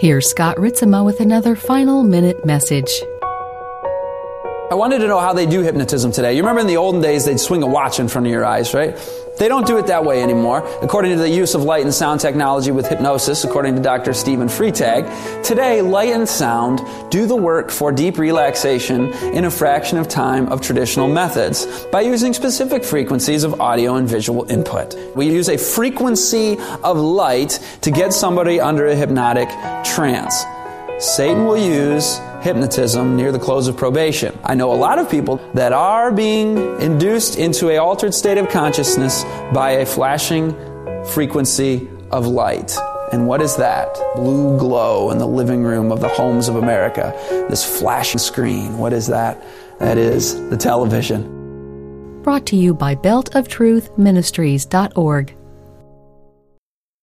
Here's Scott Ritzema with another final minute message. I wanted to know how they do hypnotism today. You remember in the olden days, they'd swing a watch in front of your eyes, right? They don't do it that way anymore. According to the use of light and sound technology with hypnosis, according to Dr. Stephen Freitag, today light and sound do the work for deep relaxation in a fraction of time of traditional methods by using specific frequencies of audio and visual input. We use a frequency of light to get somebody under a hypnotic trance. Satan will use hypnotism near the close of probation. I know a lot of people that are being induced into a altered state of consciousness by a flashing frequency of light. And what is that? Blue glow in the living room of the homes of America. This flashing screen. What is that? That is the television. Brought to you by beltoftruthministries.org.